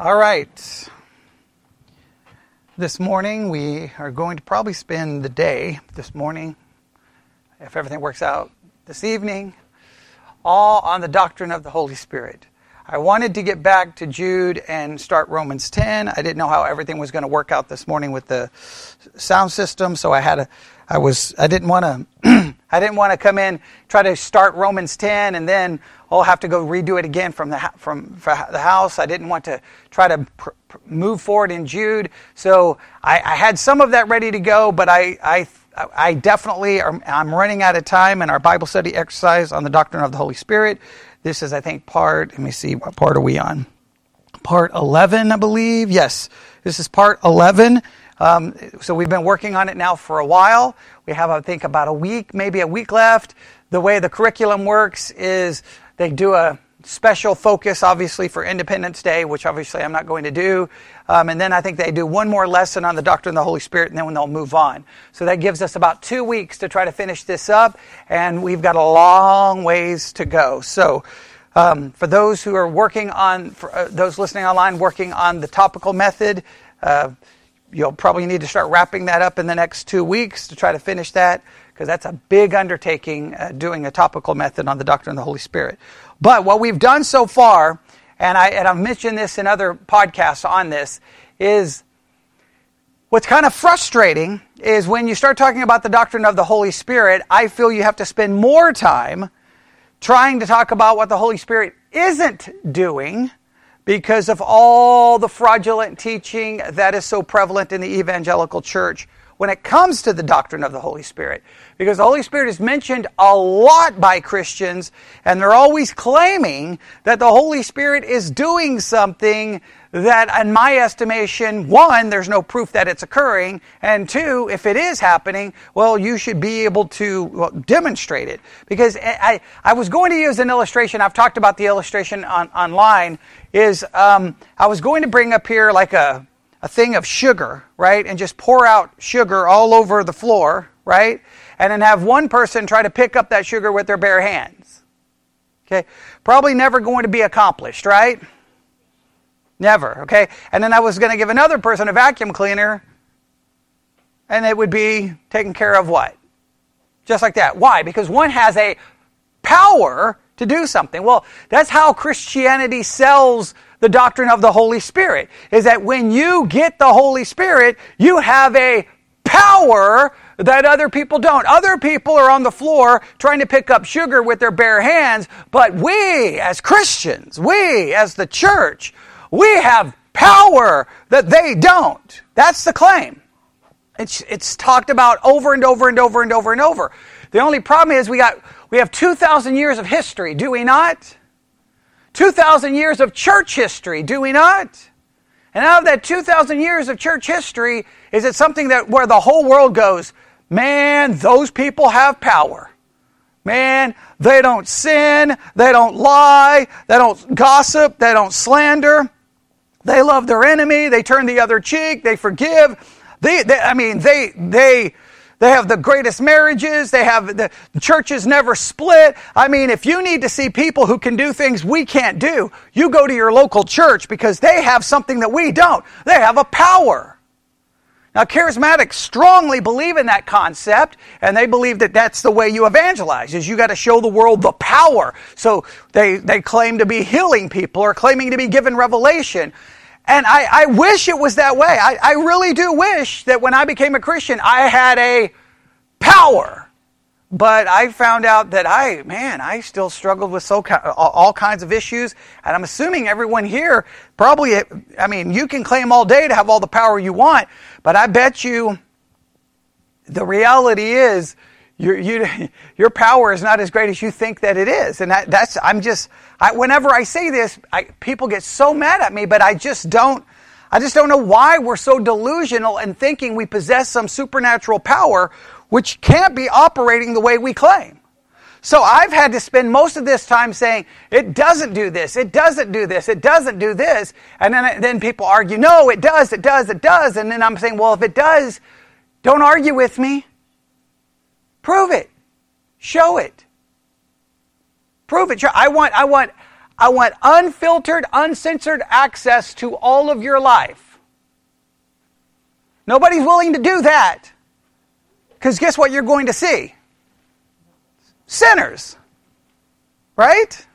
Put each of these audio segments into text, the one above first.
All right. This morning we are going to probably spend the day this morning, if everything works out this evening, all on the doctrine of the Holy Spirit. I wanted to get back to Jude and start Romans 10. I didn't know how everything was going to work out this morning with the sound system, so I had a I was I didn't want to I didn't want to come in try to start Romans 10 and then I'll have to go redo it again from the from the house. I didn't want to try to pr- pr- move forward in Jude, so I, I, had some of that ready to go, but I I, I definitely am, I'm running out of time in our Bible study exercise on the doctrine of the Holy Spirit. This is I think part. Let me see what part are we on? Part 11, I believe. Yes, this is part 11. Um, so we've been working on it now for a while. We have, I think, about a week, maybe a week left. The way the curriculum works is they do a special focus, obviously, for Independence Day, which obviously I'm not going to do. Um, and then I think they do one more lesson on the doctrine of the Holy Spirit, and then they'll move on. So that gives us about two weeks to try to finish this up, and we've got a long ways to go. So, um, for those who are working on, for uh, those listening online, working on the topical method, uh, you'll probably need to start wrapping that up in the next two weeks to try to finish that because that's a big undertaking uh, doing a topical method on the doctrine of the Holy Spirit. But what we've done so far, and, I, and I've mentioned this in other podcasts on this, is what's kind of frustrating is when you start talking about the doctrine of the Holy Spirit, I feel you have to spend more time trying to talk about what the Holy Spirit isn't doing because of all the fraudulent teaching that is so prevalent in the evangelical church when it comes to the doctrine of the Holy Spirit. Because the Holy Spirit is mentioned a lot by Christians, and they're always claiming that the Holy Spirit is doing something that, in my estimation, one, there's no proof that it's occurring, and two, if it is happening, well, you should be able to well, demonstrate it. Because I, I was going to use an illustration, I've talked about the illustration on, online, is um, I was going to bring up here like a a thing of sugar, right? And just pour out sugar all over the floor, right? And then have one person try to pick up that sugar with their bare hands. Okay? Probably never going to be accomplished, right? Never, okay? And then I was going to give another person a vacuum cleaner, and it would be taken care of what? Just like that. Why? Because one has a power to do something. Well, that's how Christianity sells the doctrine of the Holy Spirit is that when you get the Holy Spirit, you have a power that other people don't. Other people are on the floor trying to pick up sugar with their bare hands, but we as Christians, we as the church, we have power that they don't. That's the claim. It's, it's talked about over and over and over and over and over. The only problem is we got we have 2,000 years of history, do we not? 2,000 years of church history, do we not? And out of that 2,000 years of church history, is it something that where the whole world goes, man, those people have power. Man, they don't sin, they don't lie, they don't gossip, they don't slander. They love their enemy, they turn the other cheek, they forgive. They, they I mean, they, they, they have the greatest marriages. They have the churches never split. I mean, if you need to see people who can do things we can't do, you go to your local church because they have something that we don't. They have a power. Now, charismatics strongly believe in that concept, and they believe that that's the way you evangelize, is you got to show the world the power. So they, they claim to be healing people or claiming to be given revelation. And I, I wish it was that way. I, I really do wish that when I became a Christian, I had a power. But I found out that I, man, I still struggled with so all kinds of issues, and I'm assuming everyone here probably. I mean, you can claim all day to have all the power you want, but I bet you the reality is your, you, your power is not as great as you think that it is. And that, that's, I'm just, I, whenever I say this, I, people get so mad at me, but I just don't, I just don't know why we're so delusional and thinking we possess some supernatural power which can't be operating the way we claim. So I've had to spend most of this time saying, it doesn't do this, it doesn't do this, it doesn't do this. And then, then people argue, no, it does, it does, it does. And then I'm saying, well, if it does, don't argue with me. Prove it. Show it. Prove it. I want, I want, I want unfiltered, uncensored access to all of your life. Nobody's willing to do that. Because guess what you're going to see? Sinners. Right?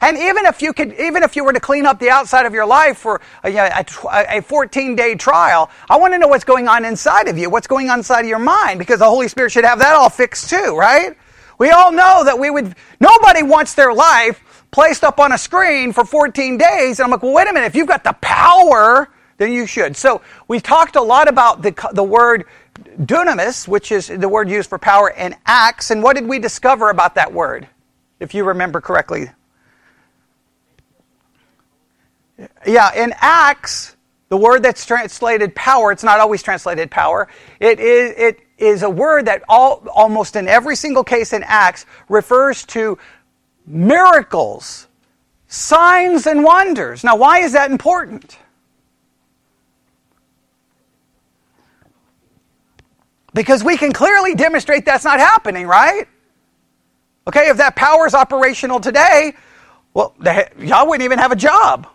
And even if you could, even if you were to clean up the outside of your life for a, a 14 day trial, I want to know what's going on inside of you, what's going on inside of your mind, because the Holy Spirit should have that all fixed too, right? We all know that we would, nobody wants their life placed up on a screen for 14 days. And I'm like, well, wait a minute, if you've got the power, then you should. So we talked a lot about the, the word dunamis, which is the word used for power in Acts. And what did we discover about that word, if you remember correctly? Yeah, in Acts, the word that's translated power, it's not always translated power. It is, it is a word that all, almost in every single case in Acts refers to miracles, signs, and wonders. Now, why is that important? Because we can clearly demonstrate that's not happening, right? Okay, if that power is operational today, well, y'all wouldn't even have a job.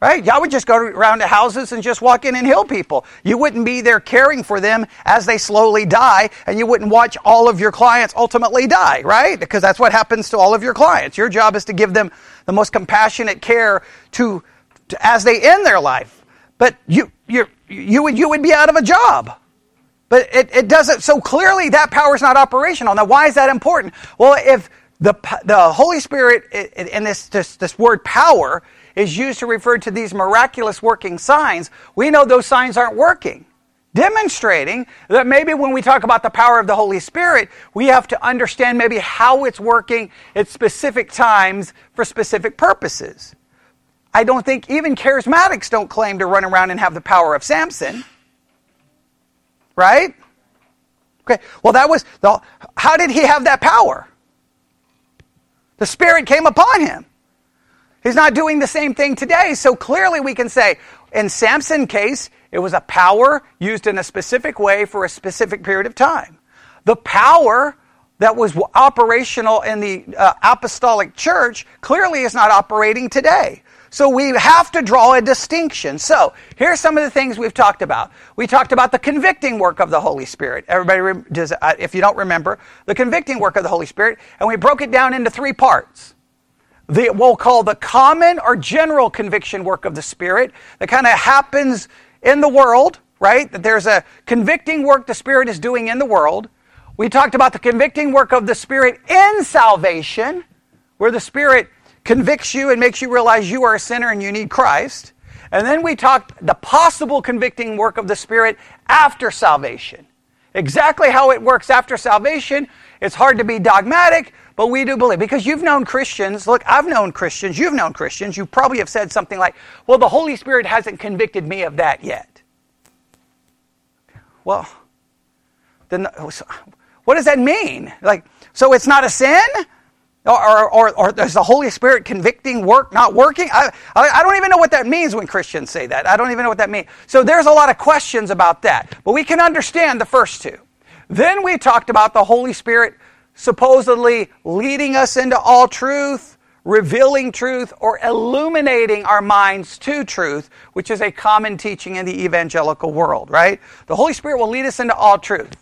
Right? Y'all would just go around to houses and just walk in and heal people. You wouldn't be there caring for them as they slowly die, and you wouldn't watch all of your clients ultimately die, right? Because that's what happens to all of your clients. Your job is to give them the most compassionate care to, to as they end their life. But you, you, you, would, you would be out of a job. But it, it doesn't, so clearly that power is not operational. Now, why is that important? Well, if the, the Holy Spirit and this, this, this word power is used to refer to these miraculous working signs, we know those signs aren't working. Demonstrating that maybe when we talk about the power of the Holy Spirit, we have to understand maybe how it's working at specific times for specific purposes. I don't think even charismatics don't claim to run around and have the power of Samson. Right? Okay. Well, that was the, how did he have that power? The Spirit came upon him. He's not doing the same thing today. So clearly we can say, in Samson's case, it was a power used in a specific way for a specific period of time. The power that was operational in the uh, apostolic church clearly is not operating today. So we have to draw a distinction. So here's some of the things we've talked about. We talked about the convicting work of the Holy Spirit. Everybody, does, uh, if you don't remember, the convicting work of the Holy Spirit, and we broke it down into three parts the, we'll call the common or general conviction work of the Spirit that kind of happens in the world, right? That there's a convicting work the Spirit is doing in the world. We talked about the convicting work of the Spirit in salvation, where the Spirit convicts you and makes you realize you are a sinner and you need Christ. And then we talked the possible convicting work of the Spirit after salvation. Exactly how it works after salvation, it's hard to be dogmatic, but we do believe, because you've known Christians, look, I've known Christians, you've known Christians, you probably have said something like, well, the Holy Spirit hasn't convicted me of that yet. Well, then what does that mean? Like, so it's not a sin? Or, or, or, does the Holy Spirit convicting work not working? I, I don't even know what that means when Christians say that. I don't even know what that means. So there's a lot of questions about that. But we can understand the first two. Then we talked about the Holy Spirit supposedly leading us into all truth, revealing truth, or illuminating our minds to truth, which is a common teaching in the evangelical world, right? The Holy Spirit will lead us into all truth.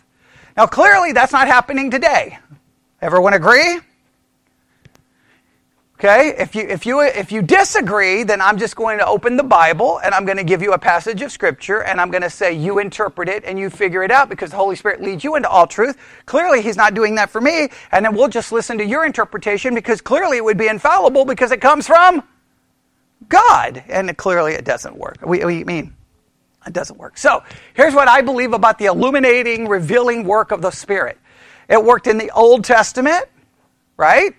Now, clearly, that's not happening today. Everyone agree? Okay, if you, if, you, if you disagree, then I'm just going to open the Bible and I'm going to give you a passage of Scripture and I'm going to say you interpret it and you figure it out because the Holy Spirit leads you into all truth. Clearly, He's not doing that for me, and then we'll just listen to your interpretation because clearly it would be infallible because it comes from God. And clearly it doesn't work. We, we mean, it doesn't work. So, here's what I believe about the illuminating, revealing work of the Spirit it worked in the Old Testament, right?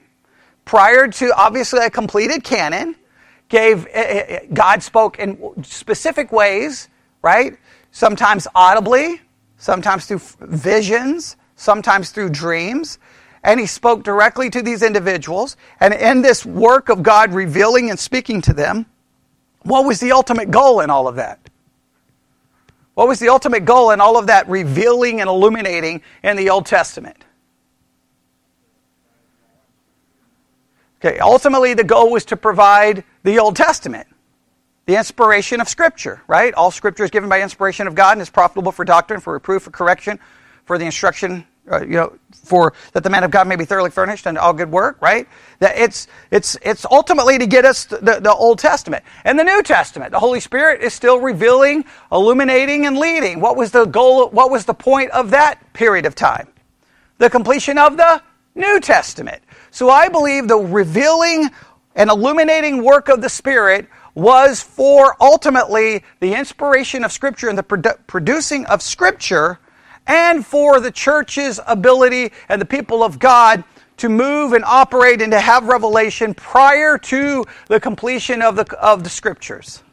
Prior to obviously a completed canon, gave eh, eh, eh, God spoke in specific ways, right? Sometimes audibly, sometimes through visions, sometimes through dreams. And he spoke directly to these individuals. And in this work of God revealing and speaking to them, what was the ultimate goal in all of that? What was the ultimate goal in all of that revealing and illuminating in the Old Testament? Okay, ultimately, the goal was to provide the Old Testament, the inspiration of Scripture, right? All Scripture is given by inspiration of God and is profitable for doctrine, for reproof, for correction, for the instruction uh, you know, for that the man of God may be thoroughly furnished and all good work, right? That it's it's it's ultimately to get us the, the Old Testament and the New Testament. The Holy Spirit is still revealing, illuminating, and leading. What was the goal? What was the point of that period of time? The completion of the New Testament. So I believe the revealing and illuminating work of the Spirit was for ultimately the inspiration of Scripture and the produ- producing of Scripture and for the church's ability and the people of God to move and operate and to have revelation prior to the completion of the, of the scriptures.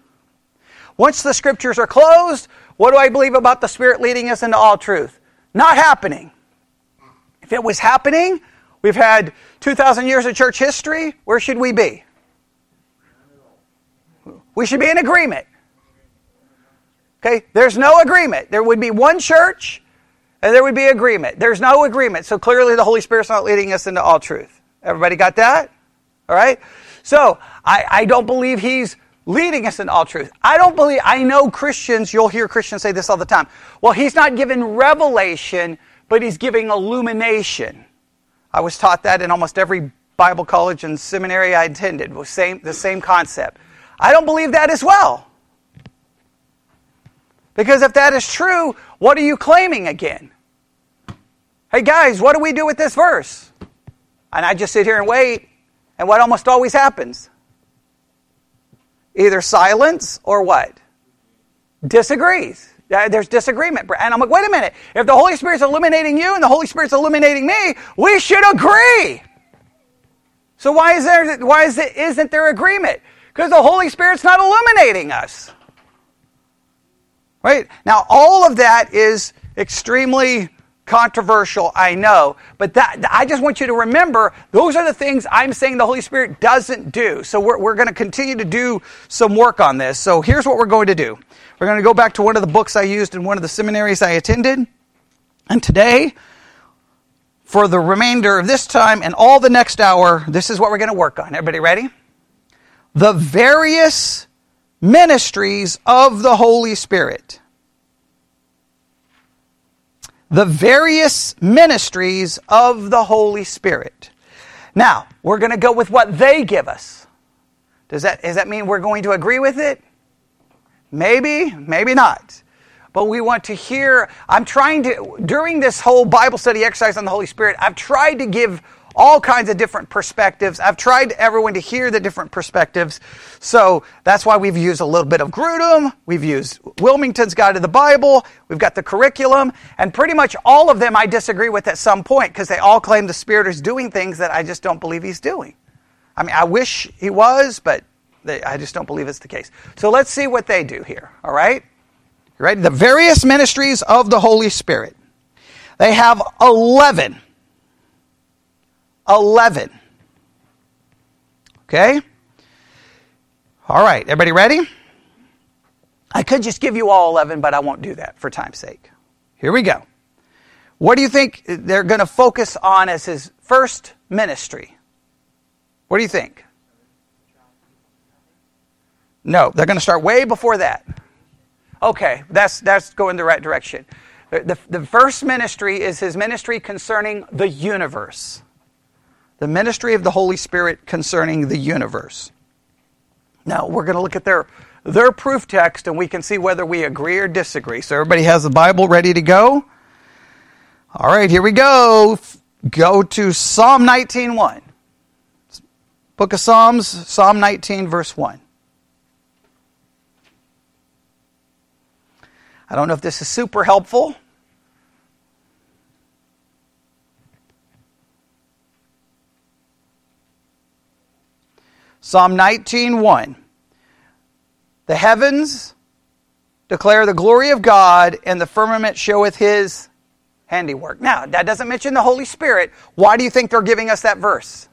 Once the scriptures are closed, what do I believe about the Spirit leading us into all truth? Not happening. If it was happening, we've had 2,000 years of church history. Where should we be? We should be in agreement. Okay? There's no agreement. There would be one church and there would be agreement. There's no agreement. So clearly the Holy Spirit's not leading us into all truth. Everybody got that? All right? So I, I don't believe he's leading us in all truth. I don't believe, I know Christians, you'll hear Christians say this all the time. Well, he's not giving revelation, but he's giving illumination. I was taught that in almost every Bible college and seminary I attended, was same, the same concept. I don't believe that as well. Because if that is true, what are you claiming again? Hey guys, what do we do with this verse? And I just sit here and wait, and what almost always happens? Either silence or what? Disagrees. Uh, there's disagreement. And I'm like, wait a minute. If the Holy Spirit's illuminating you and the Holy Spirit's illuminating me, we should agree. So why is there why is it isn't there agreement? Because the Holy Spirit's not illuminating us. Right? Now, all of that is extremely controversial, I know, but that I just want you to remember those are the things I'm saying the Holy Spirit doesn't do. So we're, we're going to continue to do some work on this. So here's what we're going to do. We're going to go back to one of the books I used in one of the seminaries I attended. And today, for the remainder of this time and all the next hour, this is what we're going to work on. Everybody ready? The various ministries of the Holy Spirit. The various ministries of the Holy Spirit. Now, we're going to go with what they give us. Does that, does that mean we're going to agree with it? Maybe, maybe not. But we want to hear. I'm trying to, during this whole Bible study exercise on the Holy Spirit, I've tried to give all kinds of different perspectives. I've tried everyone to hear the different perspectives. So that's why we've used a little bit of Grudem. We've used Wilmington's Guide to the Bible. We've got the curriculum. And pretty much all of them I disagree with at some point because they all claim the Spirit is doing things that I just don't believe He's doing. I mean, I wish He was, but they, I just don't believe it's the case. So let's see what they do here, all right? Ready? The various ministries of the Holy Spirit. They have 11 11. Okay? All right, everybody ready? I could just give you all 11, but I won't do that for time's sake. Here we go. What do you think they're going to focus on as his first ministry? What do you think? No, they're going to start way before that. Okay, that's, that's going the right direction. The, the, the first ministry is his ministry concerning the universe the ministry of the Holy Spirit concerning the universe. Now, we're going to look at their, their proof text and we can see whether we agree or disagree. So, everybody has the Bible ready to go? All right, here we go. Go to Psalm 19:1. Book of Psalms, Psalm 19, verse 1. I don't know if this is super helpful. Psalm 19:1 The heavens declare the glory of God and the firmament showeth his handiwork. Now, that doesn't mention the Holy Spirit. Why do you think they're giving us that verse?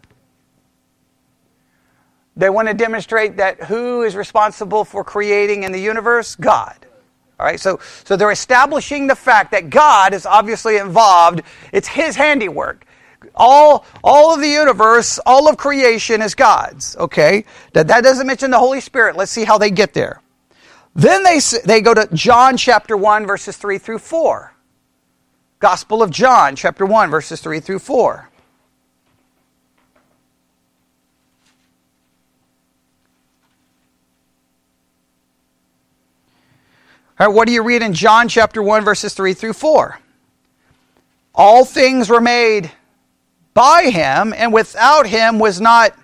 They want to demonstrate that who is responsible for creating in the universe? God. All right, so, so they're establishing the fact that God is obviously involved. It's His handiwork. All, all of the universe, all of creation is God's. Okay? That, that doesn't mention the Holy Spirit. Let's see how they get there. Then they, they go to John chapter 1, verses 3 through 4. Gospel of John, chapter 1, verses 3 through 4. All right, what do you read in John chapter 1, verses 3 through 4? All things were made by him, and without him was not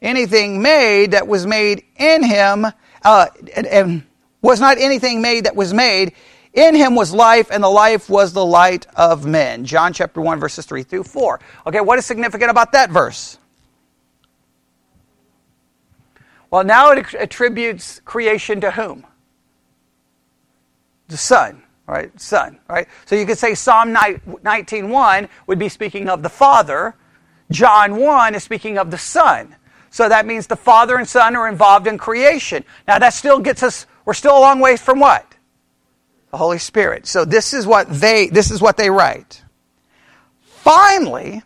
anything made that was made in him, uh, and, and was not anything made that was made. In him was life, and the life was the light of men. John chapter 1, verses 3 through 4. Okay, what is significant about that verse? Well, now it attributes creation to whom? The Son, right? Son, right? So you could say Psalm 19.1 would be speaking of the Father. John 1 is speaking of the Son. So that means the Father and Son are involved in creation. Now that still gets us, we're still a long ways from what? The Holy Spirit. So this is what they, this is what they write. Finally,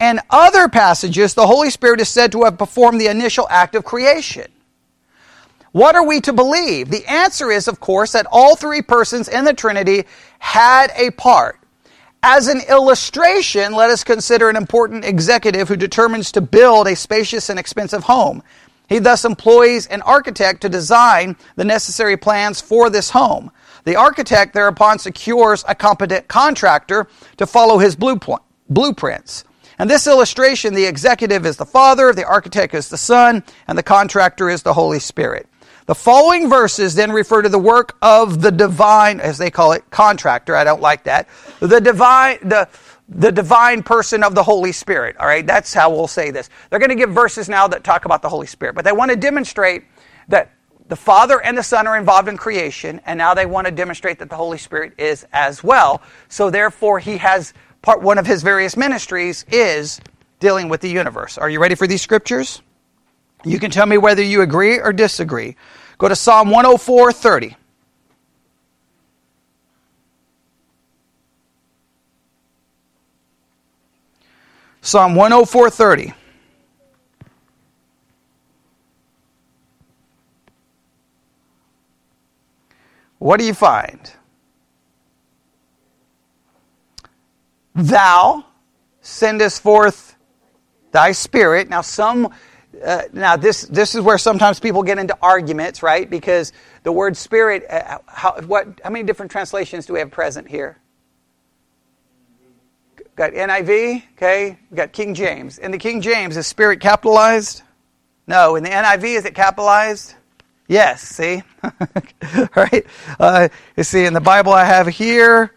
in other passages, the Holy Spirit is said to have performed the initial act of creation. What are we to believe? The answer is, of course, that all three persons in the Trinity had a part. As an illustration, let us consider an important executive who determines to build a spacious and expensive home. He thus employs an architect to design the necessary plans for this home. The architect thereupon secures a competent contractor to follow his blueprints. In this illustration, the executive is the Father, the architect is the Son, and the contractor is the Holy Spirit. The following verses then refer to the work of the divine, as they call it, contractor. I don't like that. The divine, the, the divine person of the Holy Spirit. All right, that's how we'll say this. They're going to give verses now that talk about the Holy Spirit, but they want to demonstrate that the Father and the Son are involved in creation, and now they want to demonstrate that the Holy Spirit is as well. So therefore, he has part one of his various ministries is dealing with the universe. Are you ready for these scriptures? You can tell me whether you agree or disagree. Go to Psalm 104 30. Psalm 104 30. What do you find? Thou sendest forth thy spirit. Now, some uh, now this this is where sometimes people get into arguments, right? Because the word spirit, uh, how, what how many different translations do we have present here? Got NIV, okay. We got King James. In the King James, is spirit capitalized? No. In the NIV, is it capitalized? Yes. See, right. Uh, you see, in the Bible I have here,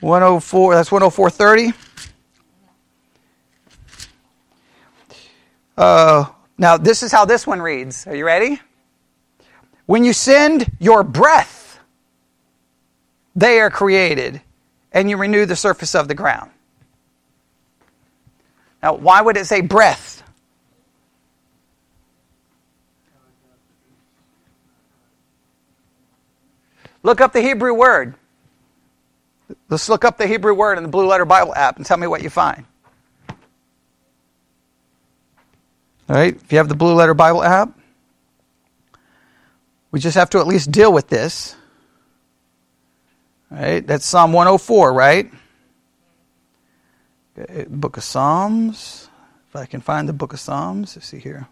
104. That's 104.30. Uh, now, this is how this one reads. Are you ready? When you send your breath, they are created, and you renew the surface of the ground. Now, why would it say breath? Look up the Hebrew word. Let's look up the Hebrew word in the Blue Letter Bible app and tell me what you find. All right, if you have the Blue Letter Bible app, we just have to at least deal with this. All right, that's Psalm 104, right? Okay, book of Psalms. If I can find the book of Psalms, let's see here.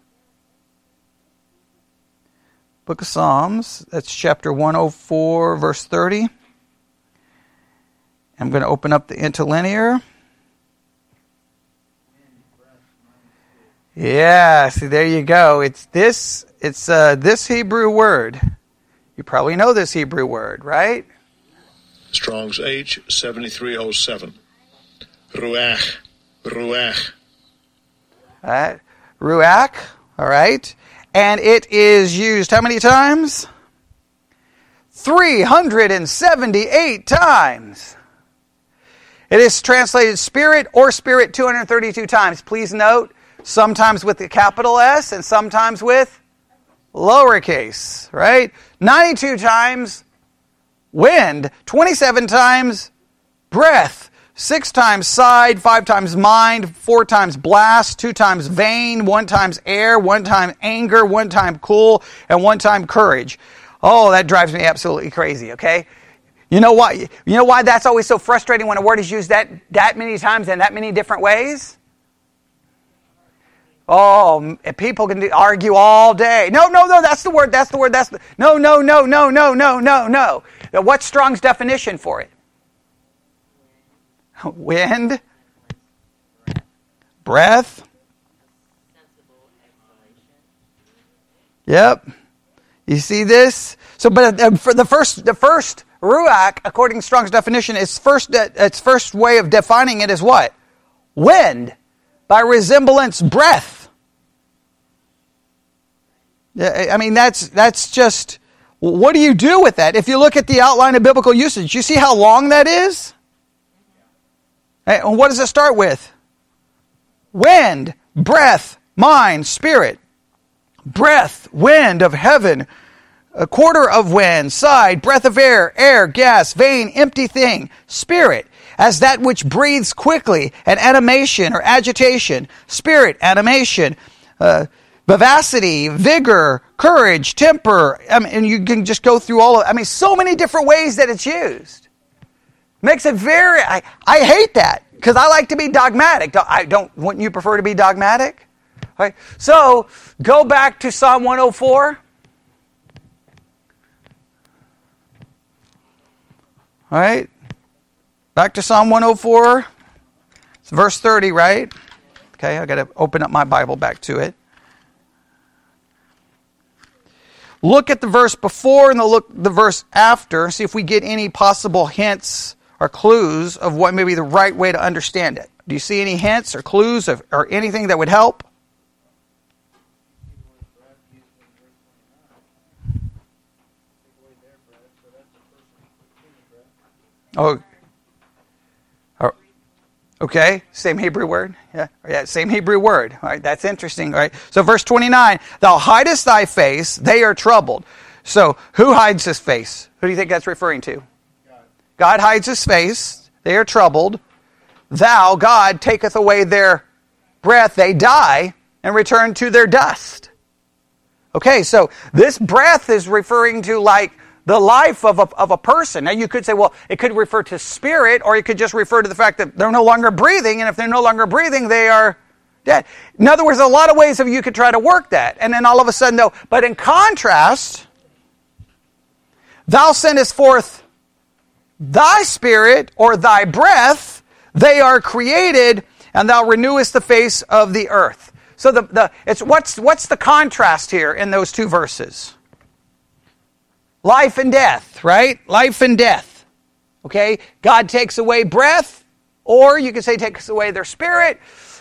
Book of Psalms, that's chapter 104, verse 30. I'm going to open up the interlinear. Yeah, see there you go. It's this it's uh, this Hebrew word. You probably know this Hebrew word, right? Strong's H seventy three oh seven. Ruach. Ruach. All right. Ruach, all right. And it is used how many times? 378 times. It is translated spirit or spirit 232 times. Please note sometimes with the capital S and sometimes with lowercase, right? 92 times wind, 27 times breath, six times side, five times mind, four times blast, two times vain, one times air, one time anger, one time cool, and one time courage. Oh, that drives me absolutely crazy, okay? You know why you know why that's always so frustrating when a word is used that that many times in that many different ways? Oh, people can argue all day. No, no, no, that's the word, that's the word, that's the No, no, no, no, no, no, no, no. What's Strong's definition for it? Wind, breath. Yep. You see this? So, but uh, for the first, the first ruach, according to Strong's definition, its first, uh, its first way of defining it is what? Wind, by resemblance, breath. I mean that's that's just what do you do with that? If you look at the outline of biblical usage, you see how long that is. And what does it start with? Wind, breath, mind, spirit. Breath, wind of heaven, a quarter of wind, side, breath of air, air, gas, vain, empty thing, spirit, as that which breathes quickly, an animation or agitation, spirit, animation, uh, vivacity, vigor, courage, temper, I mean, and you can just go through all of, I mean, so many different ways that it's used. Makes it very, I, I hate that because I like to be dogmatic. I don't, wouldn't you prefer to be dogmatic? Right. So go back to Psalm 104. All right? Back to Psalm 104. It's verse 30, right? Okay, I got to open up my Bible back to it. Look at the verse before and the look the verse after, see if we get any possible hints or clues of what may be the right way to understand it. Do you see any hints or clues of, or anything that would help? Oh, okay. Same Hebrew word. Yeah, yeah. Same Hebrew word. All right, that's interesting. Right. So, verse twenty-nine: Thou hidest thy face; they are troubled. So, who hides his face? Who do you think that's referring to? God hides his face; they are troubled. Thou, God, taketh away their breath; they die and return to their dust. Okay, so this breath is referring to like the life of a, of a person. Now, you could say, well, it could refer to spirit, or it could just refer to the fact that they're no longer breathing, and if they're no longer breathing, they are dead. In other words, a lot of ways of you could try to work that. And then all of a sudden, though, But in contrast, thou sendest forth thy spirit or thy breath, they are created, and thou renewest the face of the earth. So the, the it's what's what's the contrast here in those two verses? Life and death, right? Life and death. Okay? God takes away breath, or you could say takes away their spirit.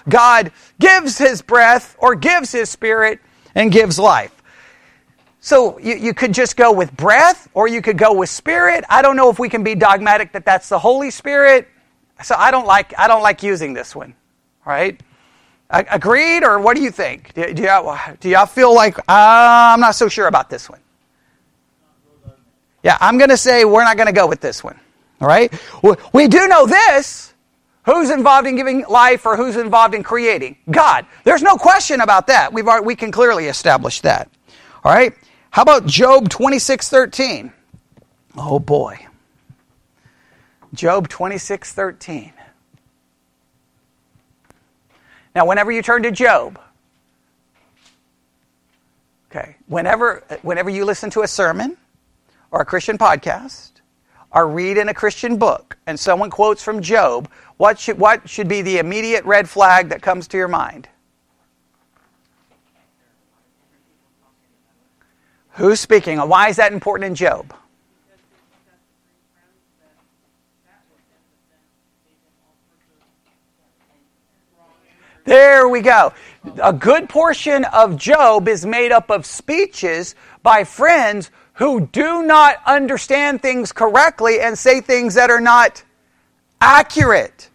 God gives his breath or gives his spirit and gives life. So you, you could just go with breath or you could go with spirit. I don't know if we can be dogmatic that that's the Holy Spirit. So I don't like, I don't like using this one. Right? Agreed, or what do you think? Do, do, y'all, do y'all feel like uh, I'm not so sure about this one? Yeah, I'm going to say we're not going to go with this one. All right? We do know this. Who's involved in giving life or who's involved in creating? God. There's no question about that. We've already, we can clearly establish that. All right? How about Job 26:13? Oh boy. Job 26:13. Now, whenever you turn to Job, okay, whenever whenever you listen to a sermon, or a Christian podcast or read in a Christian book and someone quotes from Job, what should, what should be the immediate red flag that comes to your mind? Who's speaking? Why is that important in Job? There we go. A good portion of Job is made up of speeches by friends who do not understand things correctly and say things that are not accurate.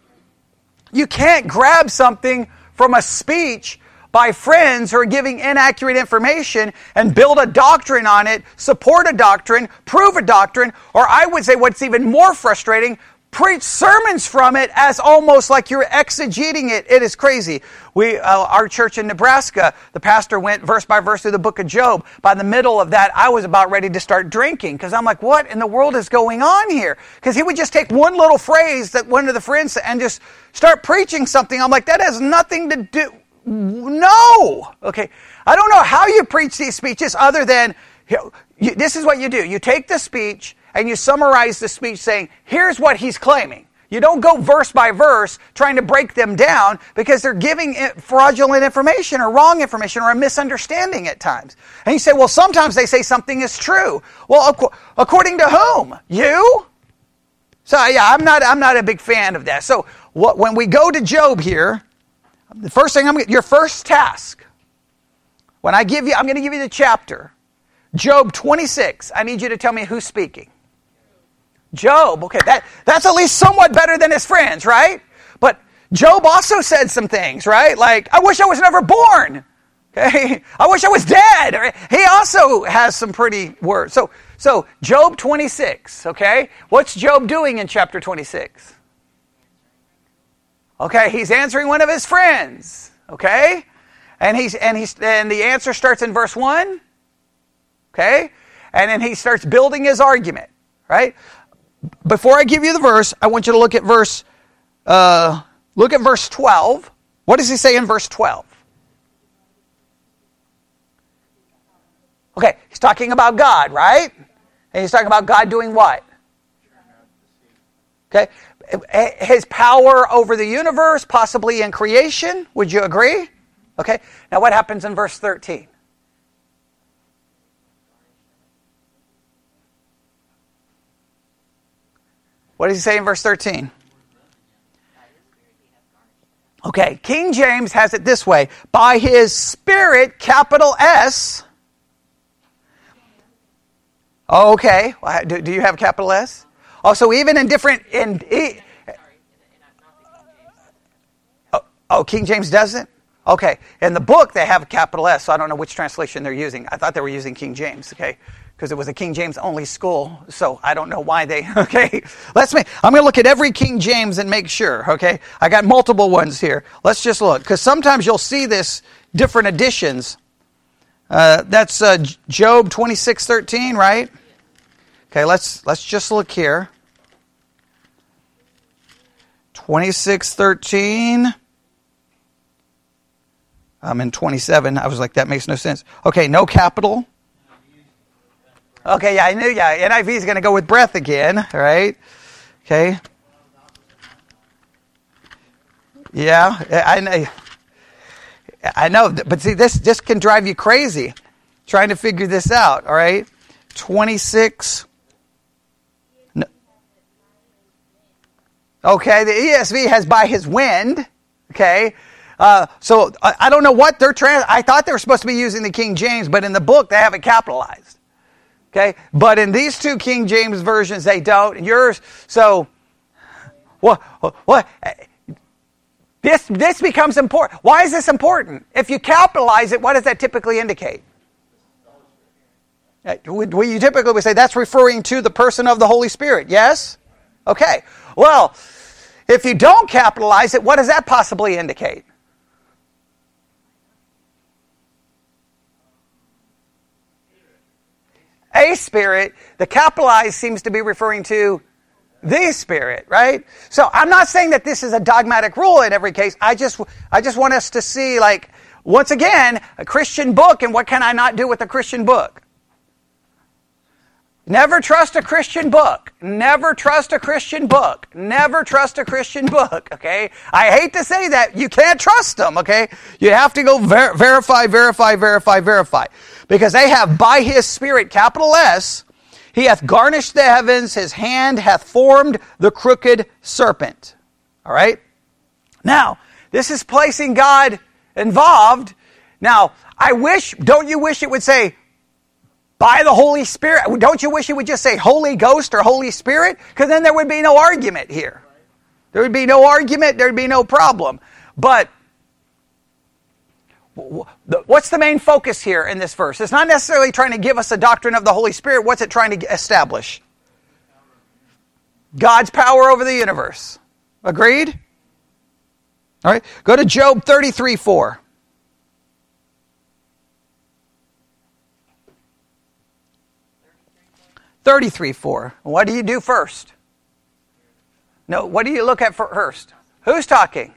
You can't grab something from a speech by friends who are giving inaccurate information and build a doctrine on it, support a doctrine, prove a doctrine, or I would say what's even more frustrating, preach sermons from it as almost like you're exegeting it. It is crazy. We, uh, our church in Nebraska, the pastor went verse by verse through the book of Job. By the middle of that, I was about ready to start drinking because I'm like, what in the world is going on here? Because he would just take one little phrase that one of the friends and just start preaching something. I'm like, that has nothing to do. No. Okay. I don't know how you preach these speeches other than you, this is what you do. You take the speech and you summarize the speech saying, here's what he's claiming. You don't go verse by verse trying to break them down because they're giving fraudulent information or wrong information or a misunderstanding at times. And you say, well, sometimes they say something is true. Well, according to whom? You? So yeah, I'm not, I'm not a big fan of that. So what, when we go to Job here, the first thing I'm your first task, when I give you, I'm going to give you the chapter. Job 26. I need you to tell me who's speaking. Job, okay, that, that's at least somewhat better than his friends, right? But Job also said some things, right? Like, I wish I was never born. Okay? I wish I was dead. He also has some pretty words. So, so Job 26, okay? What's Job doing in chapter 26? Okay, he's answering one of his friends, okay? And he's and he's and the answer starts in verse 1. Okay? And then he starts building his argument, right? Before I give you the verse, I want you to look at verse, uh, look at verse 12. What does he say in verse 12? Okay, he's talking about God, right? And he's talking about God doing what? Okay, his power over the universe, possibly in creation. Would you agree? Okay, now what happens in verse 13? What does he say in verse 13? Okay, King James has it this way by his Spirit, capital S. Oh, okay, do, do you have capital S? Oh, so even in different in, oh, oh, King James doesn't. Okay, in the book they have a capital S, so I don't know which translation they're using. I thought they were using King James. Okay, because it was a King James only school. So I don't know why they, okay. Let's make, I'm to look at every King James and make sure, okay. I got multiple ones here. Let's just look, because sometimes you'll see this different editions. Uh, that's uh, Job 26, 13, right? Okay, let's, let's just look here. 26, 13. I'm in 27. I was like, that makes no sense. Okay, no capital. Okay, yeah, I knew, yeah. NIV is going to go with breath again, right? Okay. Yeah, I know. I know, but see, this this can drive you crazy trying to figure this out. All right, twenty six. No. Okay, the ESV has by his wind. Okay, uh, so I, I, don't know what they're trans. I thought they were supposed to be using the King James, but in the book they have it capitalized. Okay? But in these two King James versions, they don't. And Yours, so, what, what, this, this becomes important. Why is this important? If you capitalize it, what does that typically indicate? We, you typically would say that's referring to the person of the Holy Spirit. Yes? Okay. Well, if you don't capitalize it, what does that possibly indicate? A spirit. The capitalized seems to be referring to the spirit, right? So I'm not saying that this is a dogmatic rule in every case. I just, I just want us to see, like, once again, a Christian book and what can I not do with a Christian book? Never trust a Christian book. Never trust a Christian book. Never trust a Christian book, okay? I hate to say that. You can't trust them, okay? You have to go ver- verify, verify, verify, verify. Because they have by his Spirit, capital S, he hath garnished the heavens, his hand hath formed the crooked serpent. All right? Now, this is placing God involved. Now, I wish, don't you wish it would say, by the Holy Spirit. Don't you wish it would just say Holy Ghost or Holy Spirit? Because then there would be no argument here. There would be no argument, there'd be no problem. But what's the main focus here in this verse? It's not necessarily trying to give us a doctrine of the Holy Spirit. What's it trying to establish? God's power over the universe. Agreed? All right, go to Job 33 4. Thirty-three four. What do you do first? No, what do you look at first? Who's talking?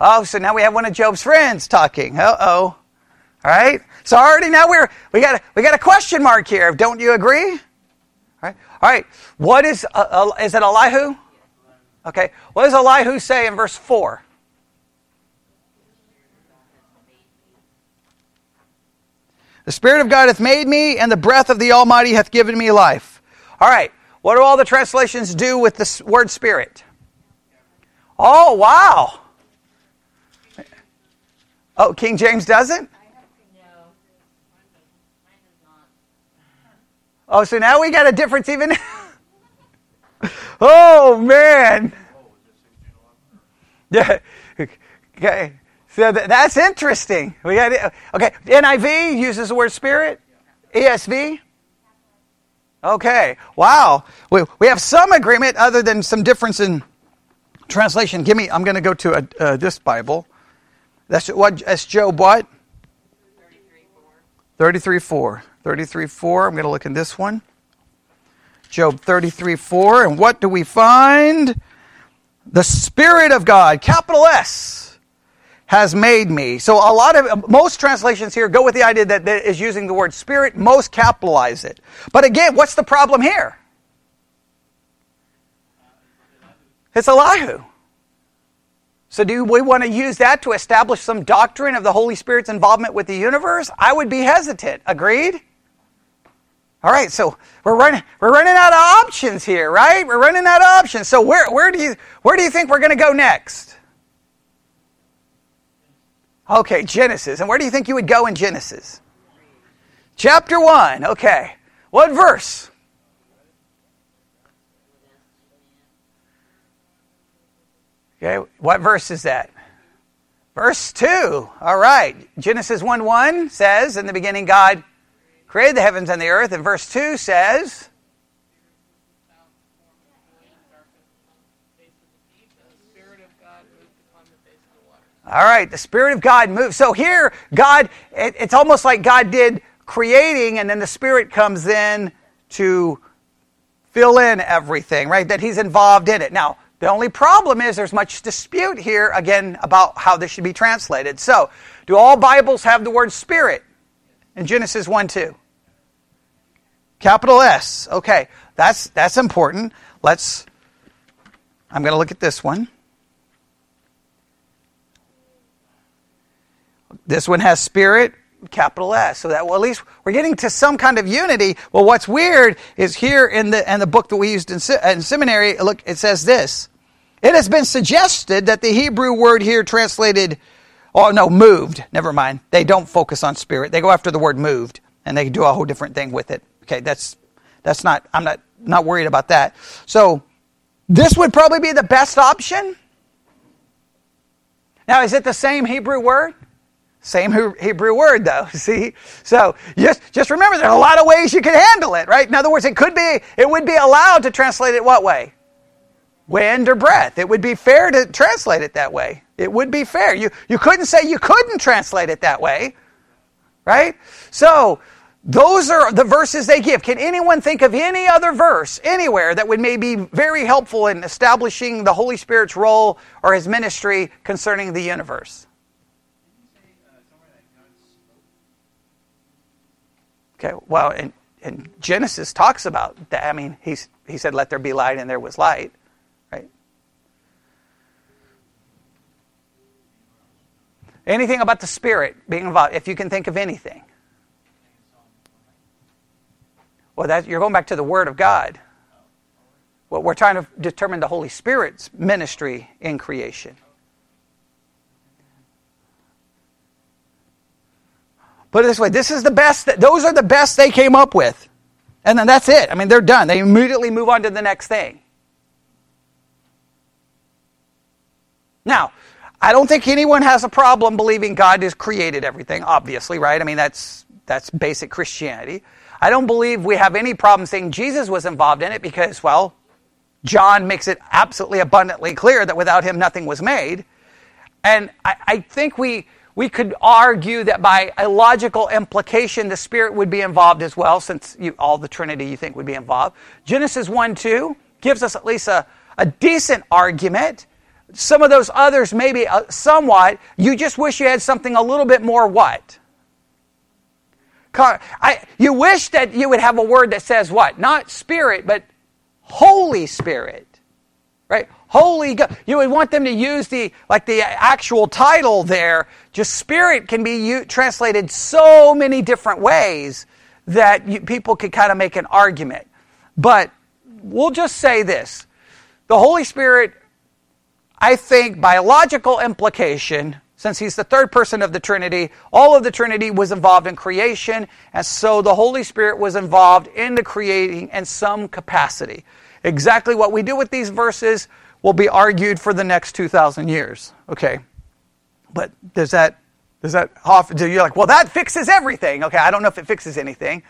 Oh, so now we have one of Job's friends talking. Uh oh. All right. So already now we're we got a, we got a question mark here. Don't you agree? All right. All right. What is uh, uh, is it Elihu? Okay. What does Elihu say in verse four? The Spirit of God hath made me, and the breath of the Almighty hath given me life. All right. What do all the translations do with the word Spirit? Oh, wow. Oh, King James doesn't? Oh, so now we got a difference even. oh man. Yeah. Okay. So that's interesting. We got. Okay. NIV uses the word spirit. ESV. Okay. Wow. We, we have some agreement other than some difference in translation. Give me. I'm going to go to a, uh, this Bible. That's what. That's Job. What? Thirty-three four. Thirty-three four. 33 4. I'm going to look in this one. Job 33 4. And what do we find? The Spirit of God, capital S, has made me. So a lot of, most translations here go with the idea that, is using the word Spirit. Most capitalize it. But again, what's the problem here? It's Elihu. So, do we want to use that to establish some doctrine of the Holy Spirit's involvement with the universe? I would be hesitant. Agreed? All right, so we're running we're running out of options here, right? We're running out of options. So where where do you where do you think we're going to go next? Okay, Genesis. And where do you think you would go in Genesis? Chapter 1. Okay. What verse? Okay, what verse is that? Verse 2. All right. Genesis 1 1 says, In the beginning, God created the heavens and the earth. And verse 2 says, All right, the Spirit of God moves. So here, God, it, it's almost like God did creating, and then the Spirit comes in to fill in everything, right? That He's involved in it. Now, the only problem is there's much dispute here, again, about how this should be translated. So, do all Bibles have the word Spirit in Genesis 1 2? Capital S. Okay, that's that's important. Let's I'm going to look at this one. This one has spirit, capital S. So that well, at least we're getting to some kind of unity. Well, what's weird is here in the in the book that we used in, uh, in seminary. Look, it says this. It has been suggested that the Hebrew word here translated, oh no, moved. Never mind. They don't focus on spirit. They go after the word moved, and they do a whole different thing with it. Okay, that's that's not I'm not not worried about that. So this would probably be the best option. Now, is it the same Hebrew word? Same Hebrew word, though. See, so just just remember, there's a lot of ways you could handle it, right? In other words, it could be, it would be allowed to translate it what way? Wind or breath. It would be fair to translate it that way. It would be fair. You you couldn't say you couldn't translate it that way, right? So those are the verses they give. Can anyone think of any other verse anywhere that would maybe be very helpful in establishing the Holy Spirit's role or his ministry concerning the universe? Okay, well, and, and Genesis talks about that. I mean, he's, he said, Let there be light, and there was light, right? Anything about the Spirit being involved, if you can think of anything. Well, that, you're going back to the Word of God. Well, we're trying to determine the Holy Spirit's ministry in creation. Put it this way this is the best, those are the best they came up with. And then that's it. I mean, they're done. They immediately move on to the next thing. Now, I don't think anyone has a problem believing God has created everything, obviously, right? I mean, that's, that's basic Christianity. I don't believe we have any problem saying Jesus was involved in it because, well, John makes it absolutely abundantly clear that without him nothing was made. And I, I think we, we could argue that by a logical implication, the Spirit would be involved as well, since you, all the Trinity you think would be involved. Genesis 1 2 gives us at least a, a decent argument. Some of those others, maybe uh, somewhat. You just wish you had something a little bit more what? I, you wish that you would have a word that says what? Not Spirit, but Holy Spirit. Right? Holy God. You would want them to use the, like the actual title there. Just Spirit can be u- translated so many different ways that you, people could kind of make an argument. But we'll just say this. The Holy Spirit, I think, by logical implication, since he's the third person of the Trinity, all of the Trinity was involved in creation, and so the Holy Spirit was involved in the creating in some capacity. Exactly what we do with these verses will be argued for the next 2,000 years. Okay. But does that, does that, you're like, well, that fixes everything. Okay, I don't know if it fixes anything.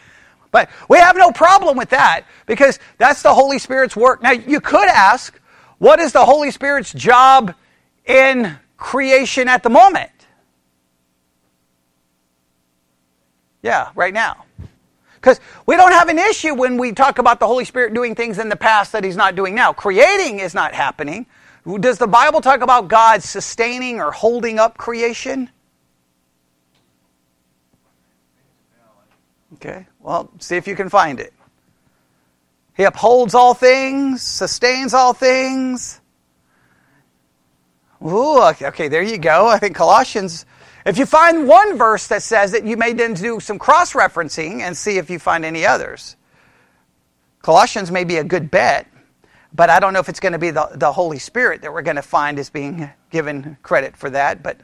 But we have no problem with that because that's the Holy Spirit's work. Now, you could ask, what is the Holy Spirit's job in creation at the moment? Yeah, right now. Because we don't have an issue when we talk about the Holy Spirit doing things in the past that He's not doing now. Creating is not happening. Does the Bible talk about God sustaining or holding up creation? Okay, well, see if you can find it. He upholds all things, sustains all things. Ooh, okay, there you go. I think Colossians if you find one verse that says it, you may then do some cross referencing and see if you find any others. Colossians may be a good bet, but I don't know if it's going to be the, the Holy Spirit that we're going to find as being given credit for that. But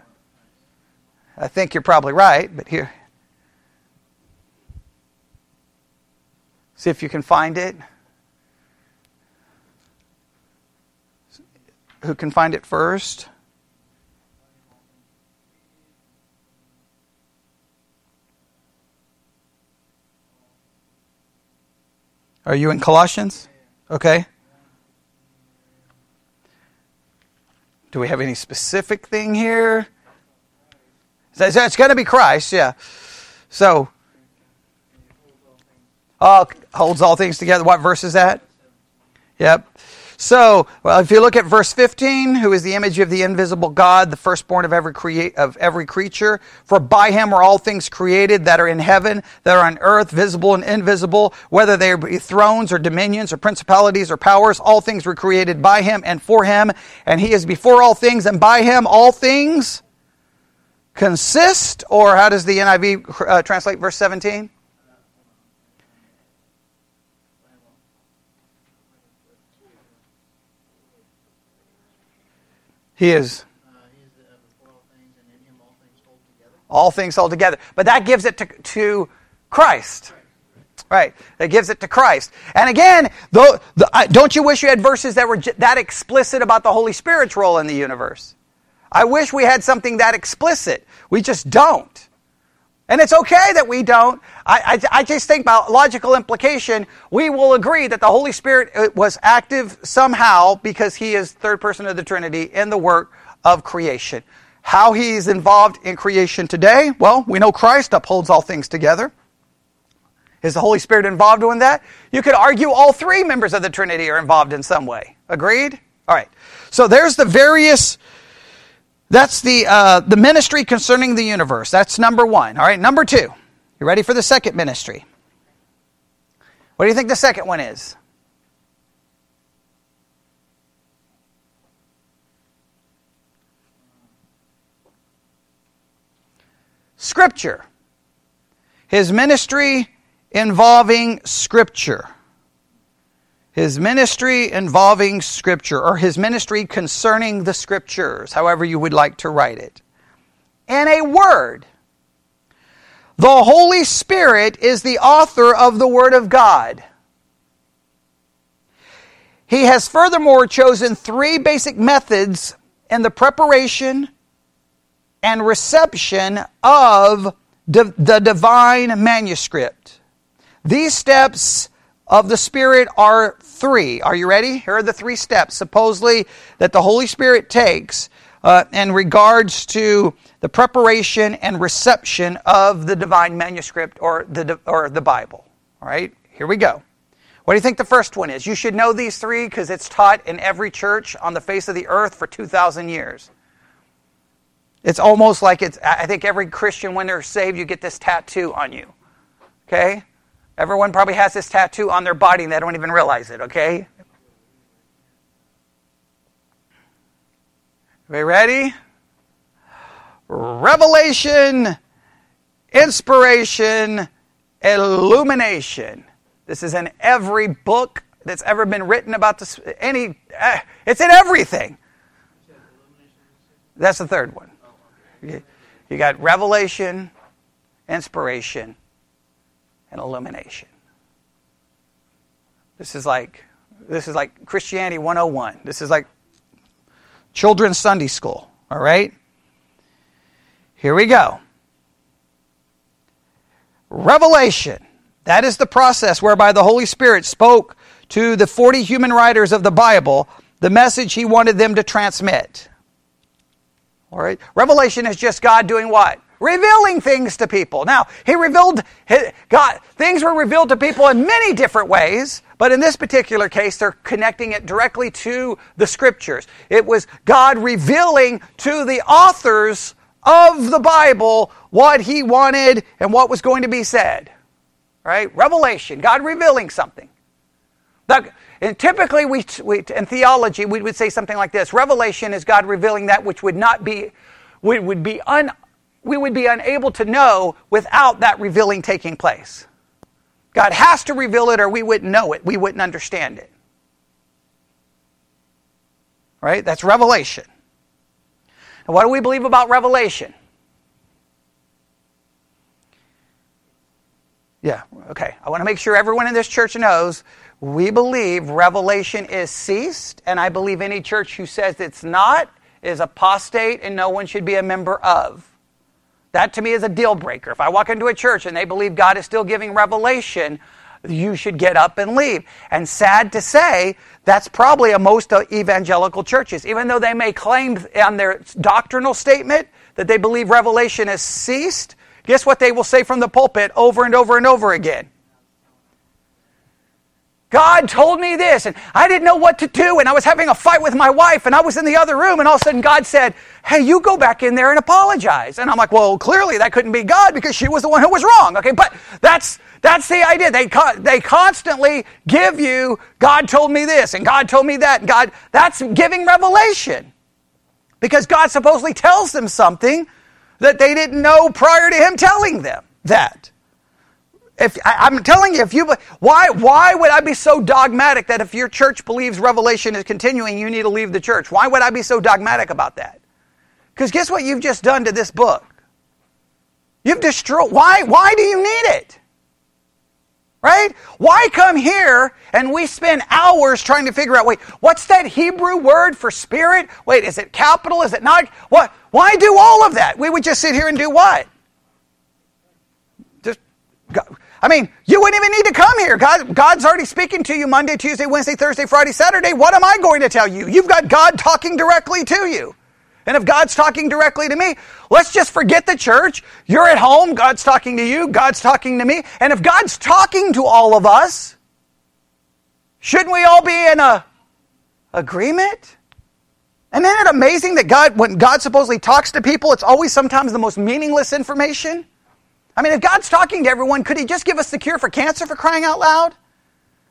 I think you're probably right. But here, see if you can find it. Who can find it first? Are you in Colossians? Okay. Do we have any specific thing here? It's going to be Christ, yeah. So, uh, holds all things together. What verse is that? Yep. So, well, if you look at verse 15, who is the image of the invisible God, the firstborn of every create of every creature, for by him are all things created that are in heaven, that are on earth, visible and invisible, whether they be thrones or dominions or principalities or powers, all things were created by him and for him, and he is before all things, and by him all things consist, or how does the NIV uh, translate verse 17? He is. all things hold together. But that gives it to, to Christ. Right. That gives it to Christ. And again, though, the, don't you wish you had verses that were that explicit about the Holy Spirit's role in the universe? I wish we had something that explicit. We just don't. And it's okay that we don't. I, I, I, just think about logical implication. We will agree that the Holy Spirit uh, was active somehow because he is third person of the Trinity in the work of creation. How he is involved in creation today? Well, we know Christ upholds all things together. Is the Holy Spirit involved in that? You could argue all three members of the Trinity are involved in some way. Agreed? All right. So there's the various that's the, uh, the ministry concerning the universe. That's number one. All right, number two. You ready for the second ministry? What do you think the second one is? Scripture. His ministry involving Scripture his ministry involving Scripture, or his ministry concerning the Scriptures, however you would like to write it. In a word. The Holy Spirit is the author of the Word of God. He has furthermore chosen three basic methods in the preparation and reception of the divine manuscript. These steps of the Spirit are three. Are you ready? Here are the three steps, supposedly, that the Holy Spirit takes uh, in regards to the preparation and reception of the divine manuscript or the, or the Bible. All right, here we go. What do you think the first one is? You should know these three because it's taught in every church on the face of the earth for 2,000 years. It's almost like it's, I think every Christian, when they're saved, you get this tattoo on you. Okay? Everyone probably has this tattoo on their body and they don't even realize it, okay? We ready? Revelation, inspiration, illumination. This is in every book that's ever been written about this. Any, uh, it's in everything. That's the third one. You got revelation, inspiration, and illumination. This is like this is like Christianity 101. This is like children's Sunday school, all right? Here we go. Revelation. That is the process whereby the Holy Spirit spoke to the 40 human writers of the Bible the message he wanted them to transmit. All right? Revelation is just God doing what? Revealing things to people. Now, he revealed God things were revealed to people in many different ways, but in this particular case they're connecting it directly to the scriptures. It was God revealing to the authors of the Bible what he wanted and what was going to be said. Right? Revelation, God revealing something. And typically, we, we, in theology, we would say something like this Revelation is God revealing that which would not be, we would be, un, we would be unable to know without that revealing taking place. God has to reveal it or we wouldn't know it, we wouldn't understand it. Right? That's revelation. Now, what do we believe about revelation? Yeah, okay. I want to make sure everyone in this church knows we believe revelation is ceased, and I believe any church who says it's not is apostate and no one should be a member of. That to me is a deal breaker. If I walk into a church and they believe God is still giving revelation, you should get up and leave. And sad to say, that's probably a most evangelical churches. Even though they may claim on their doctrinal statement that they believe revelation has ceased, guess what they will say from the pulpit over and over and over again? God told me this, and I didn't know what to do, and I was having a fight with my wife, and I was in the other room, and all of a sudden God said, Hey, you go back in there and apologize. And I'm like, Well, clearly that couldn't be God because she was the one who was wrong. Okay, but that's that's the idea. They they constantly give you God told me this, and God told me that, and God that's giving revelation. Because God supposedly tells them something that they didn't know prior to Him telling them that. If I, am telling you, if you why why would I be so dogmatic that if your church believes revelation is continuing, you need to leave the church? Why would I be so dogmatic about that? Because guess what you've just done to this book? You've destroyed. Why why do you need it? Right? Why come here and we spend hours trying to figure out, wait, what's that Hebrew word for spirit? Wait, is it capital? Is it not? What? Why do all of that? We would just sit here and do what? Just I mean, you wouldn't even need to come here. God, God's already speaking to you Monday, Tuesday, Wednesday, Thursday, Friday, Saturday. What am I going to tell you? You've got God talking directly to you. And if God's talking directly to me, let's just forget the church. You're at home, God's talking to you, God's talking to me. And if God's talking to all of us, shouldn't we all be in a agreement? And isn't it amazing that God, when God supposedly talks to people, it's always sometimes the most meaningless information? I mean, if God's talking to everyone, could He just give us the cure for cancer for crying out loud?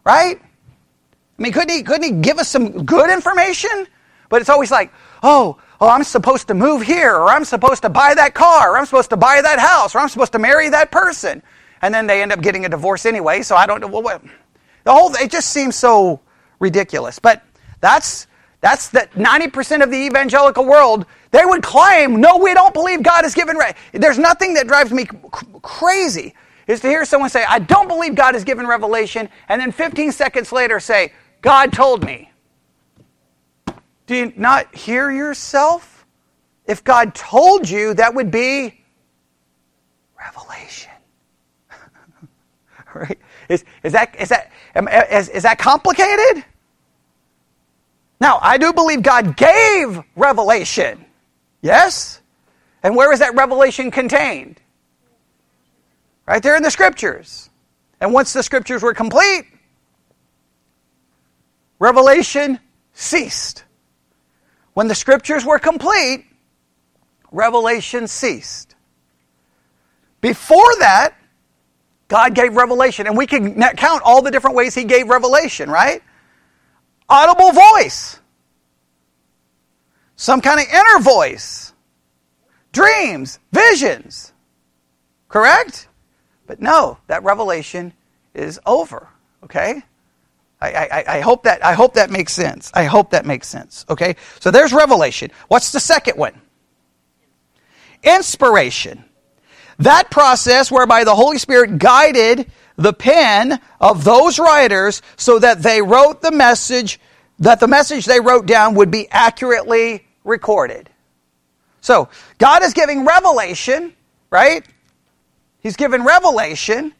Right? I mean, couldn't He, couldn't he give us some good information? But it's always like, oh, oh, I'm supposed to move here, or I'm supposed to buy that car, or I'm supposed to buy that house, or I'm supposed to marry that person. And then they end up getting a divorce anyway, so I don't know. Well, what, the whole, it just seems so ridiculous. But that's, that's the 90% of the evangelical world they would claim, no, we don't believe God has given. Re-. There's nothing that drives me crazy is to hear someone say, I don't believe God has given revelation, and then 15 seconds later say, God told me. Do you not hear yourself? If God told you, that would be revelation. right? Is, is, that, is, that, is, is that complicated? Now, I do believe God gave revelation. Yes? And where is that revelation contained? Right there in the scriptures. And once the scriptures were complete, revelation ceased. When the scriptures were complete, revelation ceased. Before that, God gave revelation. And we can count all the different ways He gave revelation, right? Audible voice, some kind of inner voice, dreams, visions. Correct? But no, that revelation is over. Okay? I, I, I, hope that I hope that makes sense. I hope that makes sense. Okay? So there's revelation. What's the second one? Inspiration. That process whereby the Holy Spirit guided the pen of those writers so that they wrote the message, that the message they wrote down would be accurately recorded. So, God is giving revelation, right? He's given revelation,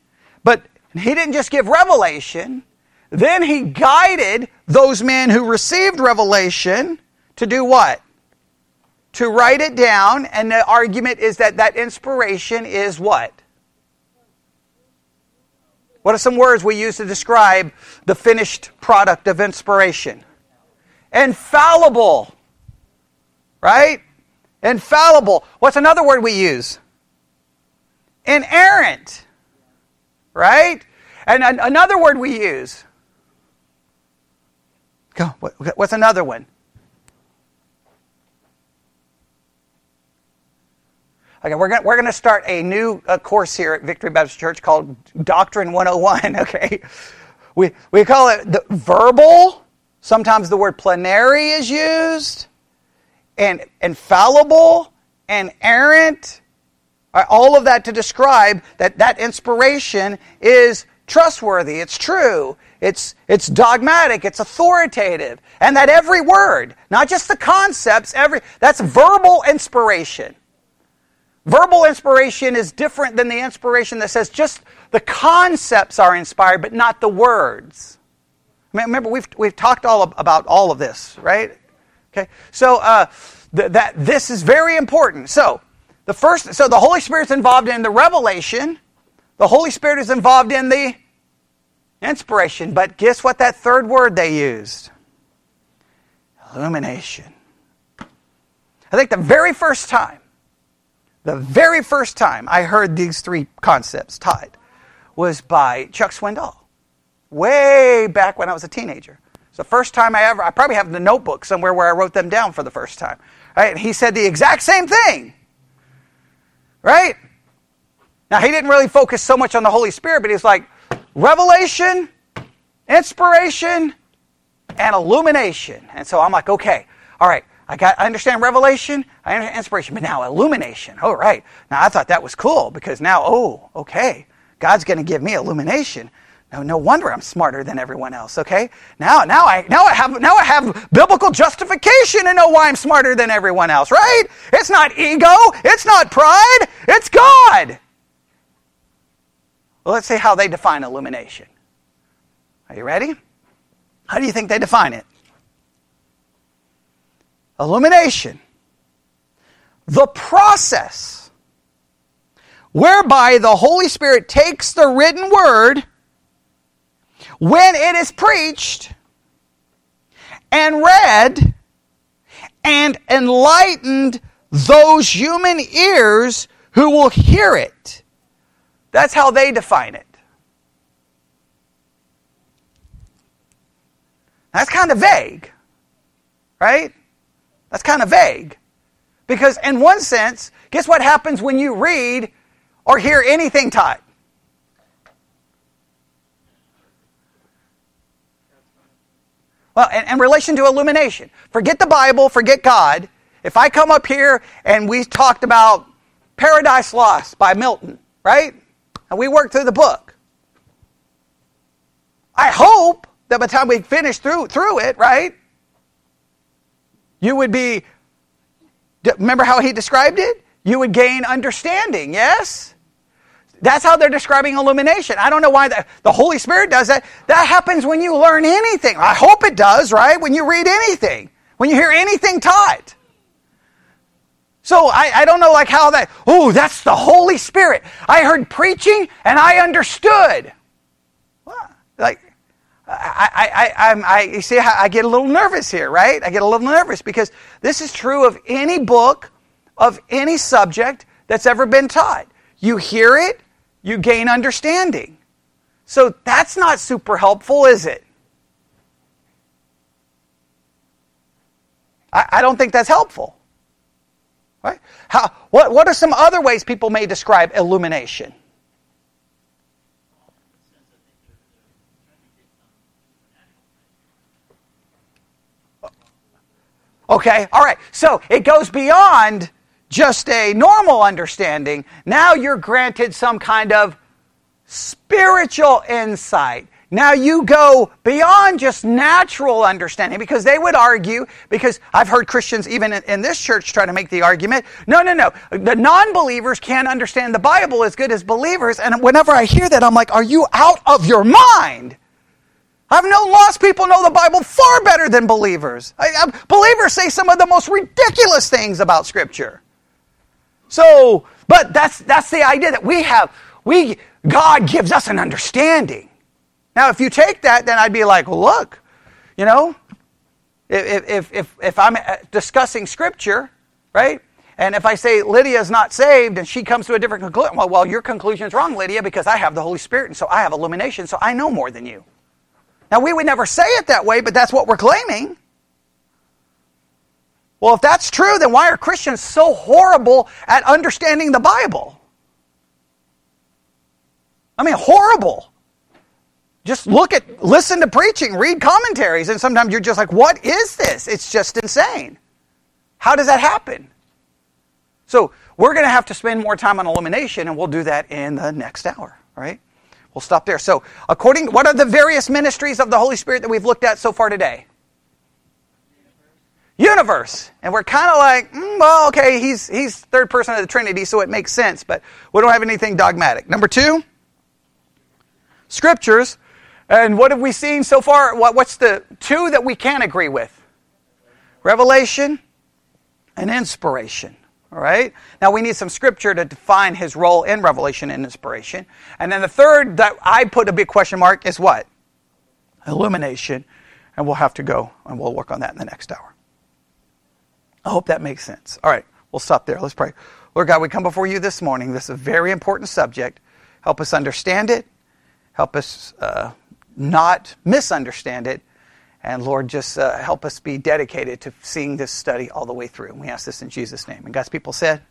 but He didn't just give revelation, then He guided those men who received revelation to do what? To write it down, and the argument is that that inspiration is what? What are some words we use to describe the finished product of inspiration? Infallible. Right? Infallible. What's another word we use? Inerrant. Right? And another word we use. Go. What's another one? Okay, we're going we're to start a new uh, course here at Victory Baptist Church called Doctrine 101, okay? We, we call it the verbal. Sometimes the word plenary is used, and infallible, and errant. All of that to describe that that inspiration is trustworthy, it's true, it's, it's dogmatic, it's authoritative, and that every word, not just the concepts, every, that's verbal inspiration. Verbal inspiration is different than the inspiration that says just the concepts are inspired, but not the words. Remember, we've, we've talked all about all of this, right? Okay, so uh, th- that this is very important. So the first, so the Holy Spirit's involved in the revelation. The Holy Spirit is involved in the inspiration. But guess what? That third word they used, illumination. I think the very first time the very first time I heard these three concepts tied was by Chuck Swindoll, way back when I was a teenager. It's the first time I ever, I probably have the notebook somewhere where I wrote them down for the first time. Right? And he said the exact same thing. Right? Now, he didn't really focus so much on the Holy Spirit, but he's like, revelation, inspiration, and illumination. And so I'm like, okay, all right, I got I understand revelation, I understand inspiration, but now illumination. Oh right. Now I thought that was cool because now, oh, okay. God's gonna give me illumination. No, no wonder I'm smarter than everyone else, okay? Now now I now I have now I have biblical justification to know why I'm smarter than everyone else, right? It's not ego, it's not pride, it's God. Well, let's see how they define illumination. Are you ready? How do you think they define it? Illumination, the process whereby the Holy Spirit takes the written word when it is preached and read and enlightened those human ears who will hear it. That's how they define it. That's kind of vague, right? That's kind of vague. Because, in one sense, guess what happens when you read or hear anything taught? Well, in, in, relation to illumination, forget the Bible, forget God. If I come up here and we talked about Paradise Lost by Milton, right? And we worked through the book. I hope that by the time we finish through, through it, right, you would be, remember how he described it? You would gain understanding, yes? that's how they're describing illumination. I don't know why the, the Holy Spirit does that. That happens when you learn anything. I hope it does, right? When you read anything, when you hear anything taught. So I, I don't know like how that, oh, that's the Holy Spirit. I heard preaching and I understood. What? Like, I, I, I, I, you see, I get a little nervous here, right? I get a little nervous because this is true of any book, of any subject that's ever been taught. You hear it, you gain understanding. So that's not super helpful, is it? I, I don't think that's helpful. Right? How, what, what are some other ways people may describe illumination? Okay, all right. So it goes beyond just a normal understanding. Now you're granted some kind of spiritual insight. Now you go beyond just natural understanding because they would argue, because I've heard Christians even in, this church try to make the argument no, no, no. The non believers can't understand the Bible as good as believers. And whenever I hear that, I'm like, are you out of your mind? I've known lost people know the Bible far better than believers. I, I, believers say some of the most ridiculous things about Scripture. So, but that's that's the idea that we have. We God gives us an understanding. Now, if you take that, then I'd be like, well, look, you know, if if if if I'm uh, discussing Scripture, right? And if I say Lydia is not saved and she comes to a different conclusion, well, well, your conclusion is wrong, Lydia, because I have the Holy Spirit and so I have illumination, so I know more than you. Now, we would never say it that way, but that's what we're claiming. Well, if that's true, then why are Christians so horrible at understanding the Bible? I mean, horrible. Just look at, listen to preaching, read commentaries, and sometimes you're just like, what is this? It's just insane. How does that happen? So, we're going to have to spend more time on illumination, and we'll do that in the next hour, right? We'll stop there. So, according, what are the various ministries of the Holy Spirit that we've looked at so far today? Universe. And we're kind of like, mm, well, okay, he's, he's third person of the Trinity, so it makes sense, but we don't have anything dogmatic. Number two, scriptures. And what have we seen so far? What, what's the two that we can't agree with? Revelation and inspiration. All right? Now we need some scripture to define his role in revelation and inspiration. And then the third that I put a big question mark is what? Illumination. And we'll have to go and we'll work on that in the next hour. I hope that makes sense. All right, we'll stop there. Let's pray. Lord God, we come before you this morning. This is a very important subject. Help us understand it. Help us uh, not misunderstand it. And Lord, just uh, help us be dedicated to seeing this study all the way through. And we ask this in Jesus' name. And God's people said,